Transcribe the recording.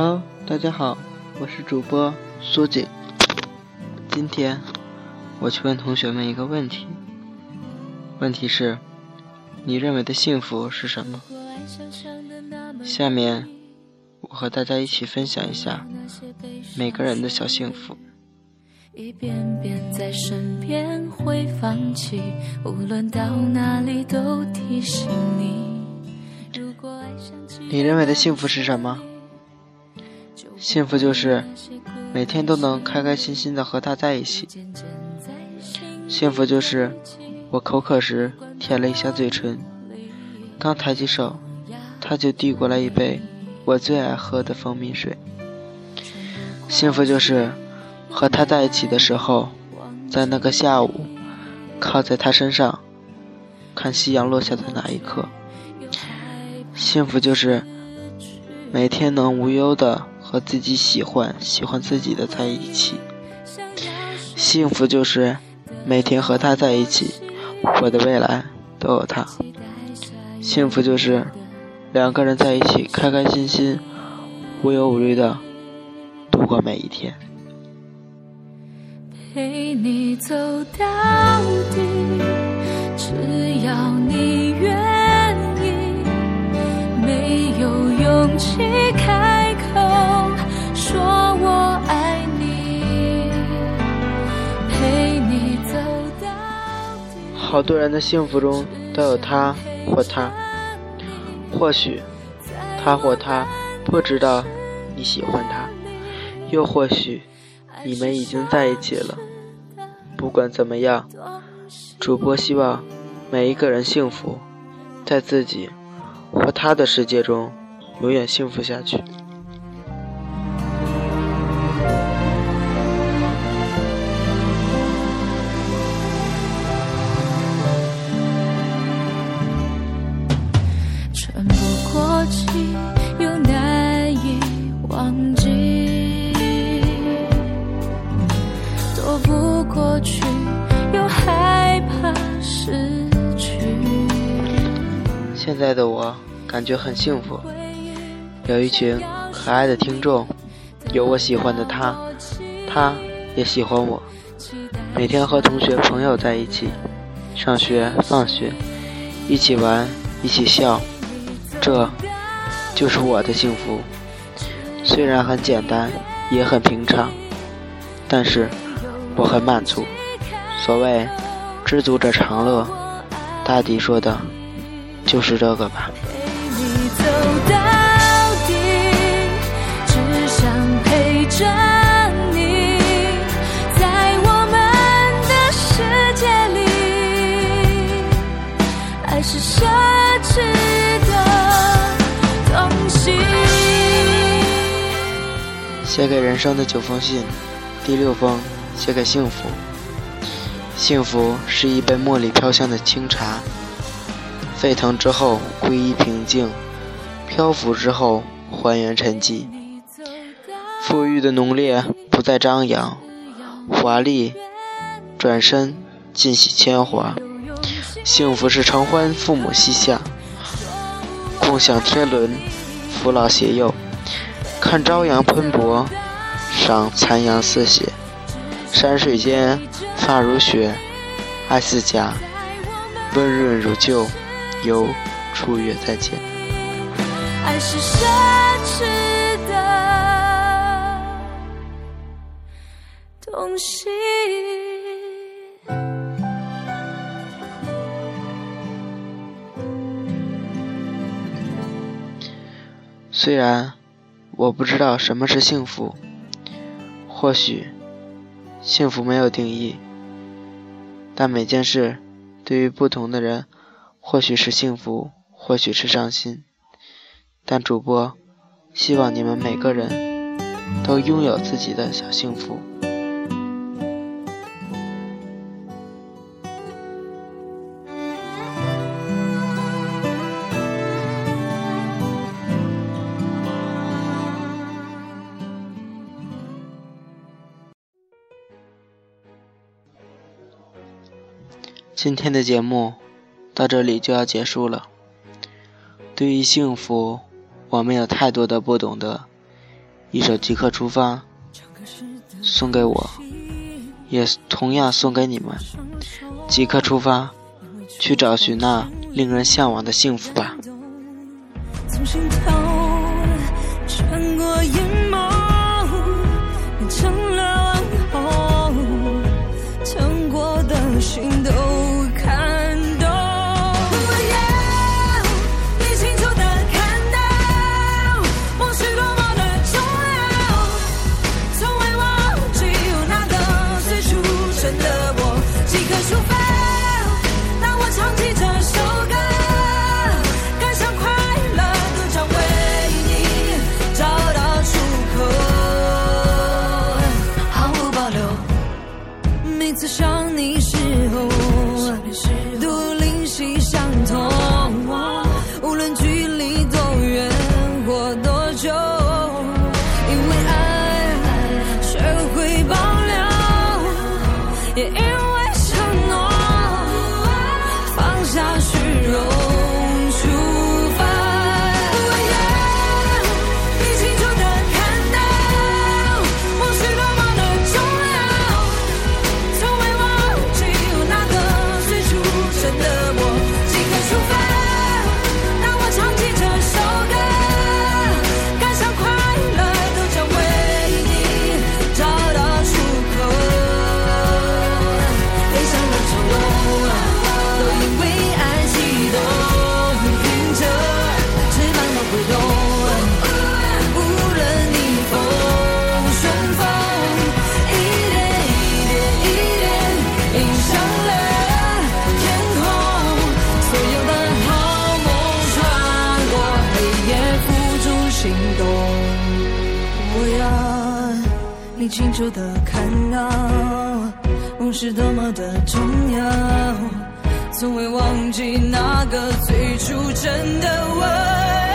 Hello，大家好，我是主播苏景。今天我去问同学们一个问题，问题是：你认为的幸福是什么？下面我和大家一起分享一下每个人的小幸福。一遍遍在身边会放弃，无论到哪里都提醒你。你认为的幸福是什么？幸福就是每天都能开开心心的和他在一起。幸福就是我口渴时舔了一下嘴唇，刚抬起手，他就递过来一杯我最爱喝的蜂蜜水。幸福就是和他在一起的时候，在那个下午，靠在他身上，看夕阳落下的那一刻。幸福就是每天能无忧的。和自己喜欢、喜欢自己的在一起，幸福就是每天和他在一起，我的未来都有他。幸福就是两个人在一起，开开心心、无忧无虑的度过每一天。陪你走到底，只要你愿意，没有勇气好多人的幸福中都有他或她，或许他或她不知道你喜欢他，又或许你们已经在一起了。不管怎么样，主播希望每一个人幸福，在自己或他的世界中永远幸福下去。现在的我感觉很幸福，有一群可爱的听众，有我喜欢的他，他也喜欢我。每天和同学朋友在一起，上学放学，一起玩，一起笑，这就是我的幸福。虽然很简单，也很平常，但是我很满足。所谓知足者常乐，大抵说的。就是这个吧。写给人生的九封信，第六封写给幸福。幸福是一杯茉莉飘香的清茶。沸腾之后归于平静，漂浮之后还原沉寂。馥郁的浓烈不再张扬，华丽转身尽洗铅华。幸福是承欢父母膝下，共享天伦，扶老携幼，看朝阳喷薄，赏残阳似血。山水间发如雪，爱似假，温润如旧。有初月再见。爱是奢侈的东西。虽然我不知道什么是幸福，或许幸福没有定义，但每件事对于不同的人。或许是幸福，或许是伤心，但主播希望你们每个人都拥有自己的小幸福。今天的节目。到这里就要结束了。对于幸福，我们有太多的不懂得，一首《即刻出发》，送给我，也同样送给你们。即刻出发，去找寻那令人向往的幸福吧。清楚的看到，梦是多么的重要，从未忘记那个最初真的我。